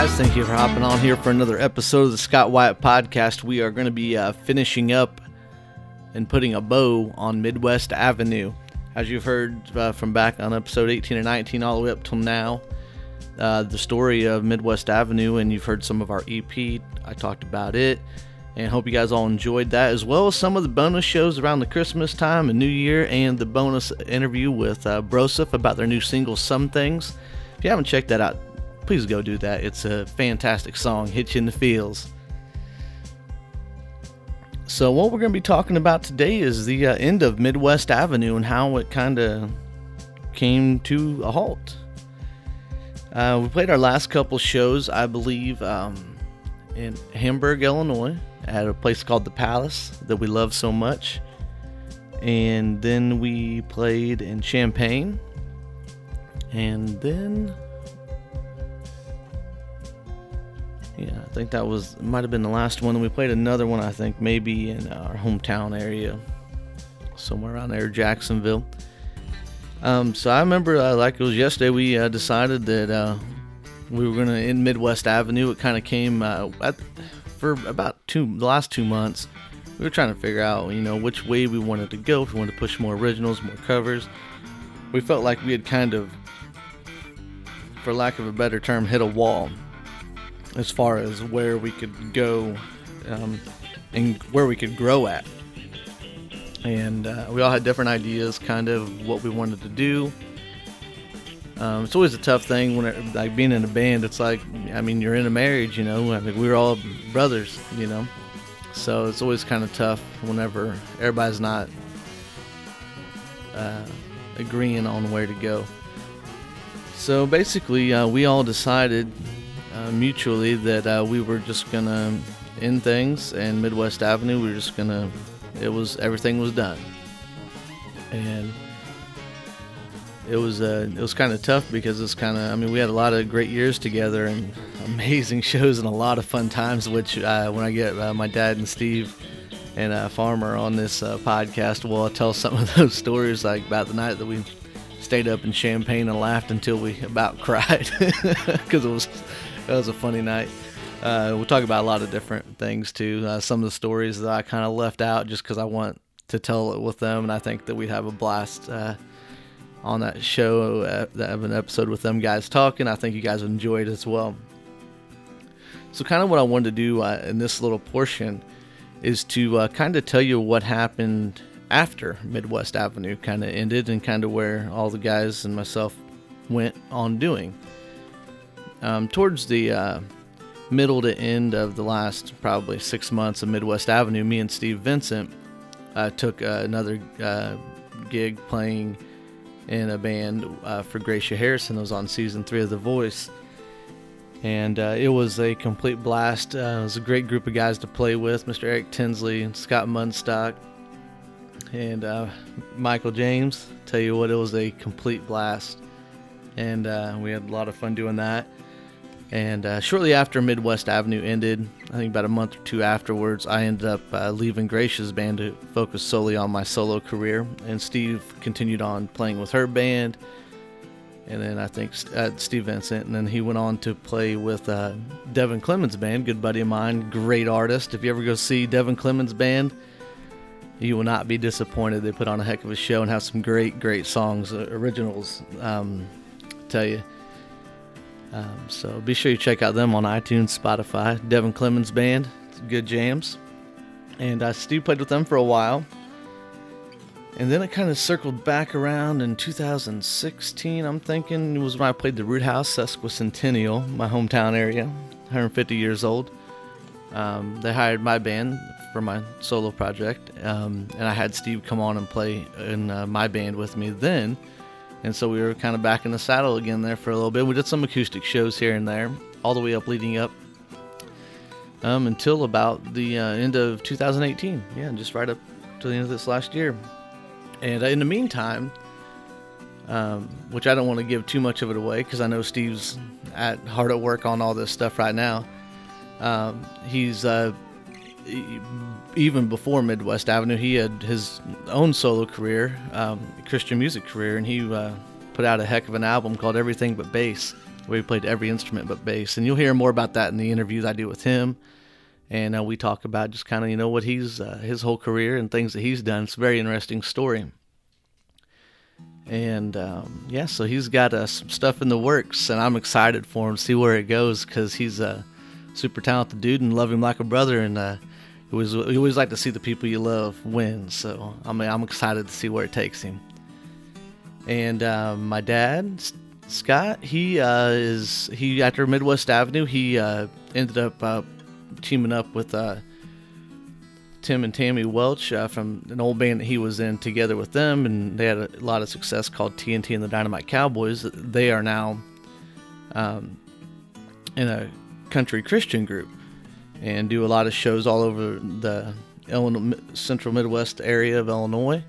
guys? Thank you for hopping on here for another episode of the Scott Wyatt Podcast. We are going to be uh, finishing up and putting a bow on Midwest Avenue. As you've heard uh, from back on episode 18 and 19 all the way up till now, uh, the story of Midwest Avenue, and you've heard some of our EP. I talked about it, and hope you guys all enjoyed that, as well as some of the bonus shows around the Christmas time and New Year, and the bonus interview with uh, Broseph about their new single, Some Things. If you haven't checked that out, please go do that. It's a fantastic song, hits you in the feels. So, what we're going to be talking about today is the uh, end of Midwest Avenue and how it kind of came to a halt. Uh, we played our last couple shows, I believe, um, in Hamburg, Illinois, at a place called the Palace that we love so much. And then we played in Champaign. And then think that was might have been the last one. And we played another one, I think, maybe in our hometown area, somewhere around there, Jacksonville. Um, so I remember, uh, like it was yesterday, we uh, decided that uh, we were gonna in Midwest Avenue. It kind of came uh, at, for about two the last two months. We were trying to figure out, you know, which way we wanted to go. If we wanted to push more originals, more covers. We felt like we had kind of, for lack of a better term, hit a wall as far as where we could go um, and where we could grow at. And uh, we all had different ideas, kind of what we wanted to do. Um, it's always a tough thing when, it, like, being in a band. It's like, I mean, you're in a marriage, you know. I mean, we're all brothers, you know. So it's always kind of tough whenever everybody's not uh, agreeing on where to go. So basically, uh, we all decided uh, mutually that uh, we were just gonna end things and Midwest Avenue. We were just gonna. It was everything was done, and it was uh, it was kind of tough because it's kind of. I mean, we had a lot of great years together and amazing shows and a lot of fun times. Which uh, when I get uh, my dad and Steve and uh, Farmer on this podcast, well, I'll tell some of those stories like about the night that we stayed up in Champaign and laughed until we about cried because it was it was a funny night. Uh, we'll talk about a lot of different things too. Uh, some of the stories that I kind of left out just because I want to tell it with them, and I think that we'd have a blast uh, on that show. Uh, that have an episode with them guys talking. I think you guys enjoyed as well. So, kind of what I wanted to do uh, in this little portion is to uh, kind of tell you what happened after Midwest Avenue kind of ended and kind of where all the guys and myself went on doing. Um, towards the uh, middle to end of the last probably six months of Midwest Avenue, me and Steve Vincent uh, took uh, another uh, gig playing in a band uh, for Gracia Harrison. It was on season three of The Voice. And uh, it was a complete blast. it was a great group of guys to play with Mr. Eric Tinsley Scott Munstock and Michael James. Tell you what, it was a complete blast. And we had a lot of fun doing that. And uh, shortly after Midwest Avenue ended, I think about a month or two afterwards, I ended up uh, leaving Gracia's band to focus solely on my solo career. And Steve continued on playing with her band. And then I think uh, Steve Vincent. And then he went on to play with uh, Devin Clemens' band, good buddy of mine, great artist. If you ever go see Devin Clemens' band, you will not be disappointed. They put on a heck of a show and have some great, great songs, uh, originals. Um, tell you. Um, so be sure you check out them on iTunes, Spotify. Devin Clemens Band, good jams. And uh, Steve played with them for a while. And then it kind of circled back around in 2016, I'm thinking. It was when I played the Roodhouse Sesquicentennial, my hometown area, 150 years old. Um, they hired my band for my solo project. Um, and I had Steve come on and play in uh, my band with me then. And so we were kind of back in the saddle again there for a little bit. We did some acoustic shows here and there, all the way up leading up um, until about the uh, end of 2018. Yeah, just right up to the end of this last year. And uh, in the meantime, um, which I don't want to give too much of it away because I know Steve's at hard at work on all this stuff right now. Um, he's uh, even before Midwest Avenue, he had his own solo career, um, Christian music career, and he uh, put out a heck of an album called Everything But Bass. where he played every instrument but bass. And you'll hear more about that in the interviews I do with him. And uh, we talk about just kind of you know what he's uh, his whole career and things that he's done. It's a very interesting story. And um, yeah, so he's got uh, some stuff in the works, and I'm excited for him see where it goes because he's a super talented dude and love him like a brother. And you always, you always like to see the people you love win. So I mean, I'm excited to see where it takes him. And uh, my dad, Scott, he uh, is he after Midwest Avenue, he uh, ended up uh, teaming up with uh, Tim and Tammy Welch uh, from an old band that he was in together with them, and they had a lot of success called TNT and the Dynamite Cowboys. They are now um, in a country Christian group and do a lot of shows all over the Illinois, central Midwest area of Illinois.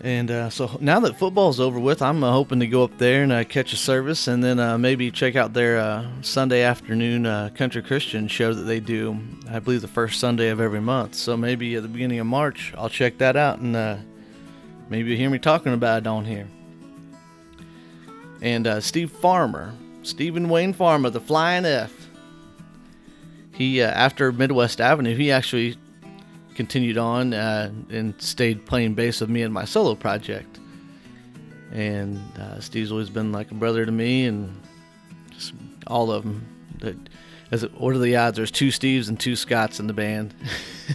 And uh, so now that football's over with, I'm uh, hoping to go up there and uh, catch a service and then uh, maybe check out their uh, Sunday afternoon uh, country Christian show that they do, I believe, the first Sunday of every month. So maybe at the beginning of March, I'll check that out and maybe you'll hear me talking about it on here. And Steve Farmer, Stephen Wayne Farmer, the Flying F. He, after Midwest Avenue, he actually continued on uh, and stayed playing bass with me in my solo project. And uh, Steve's always been like a brother to me, and just all of them. As it, what are the odds? There's two Steves and two Scotts in the band,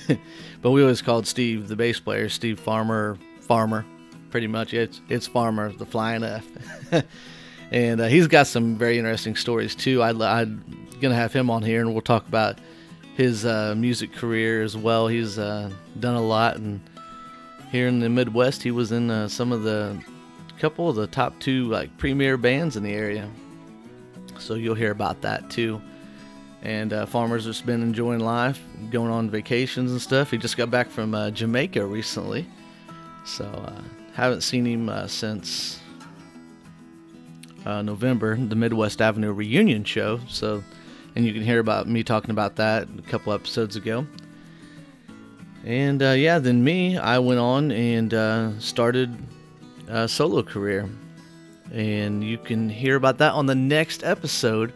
but we always called Steve the bass player, Steve Farmer, Farmer, pretty much. It's it's Farmer, the flying F. and uh, he's got some very interesting stories too. I, I'm gonna have him on here, and we'll talk about his uh, music career as well. He's uh, done a lot, and here in the Midwest, he was in uh, some of the couple of the top two like premier bands in the area. So you'll hear about that too. And uh, Farmer's just been enjoying life, going on vacations and stuff. He just got back from uh, Jamaica recently, so haven't seen him since November, the Midwest Avenue reunion show. So and you can hear about me talking about that a couple episodes ago. And uh, yeah, then me, I went on and uh, started a solo career. And you can hear about that on the next episode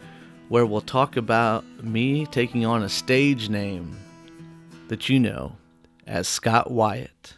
where we'll talk about me taking on a stage name that you know as Scott Wyatt.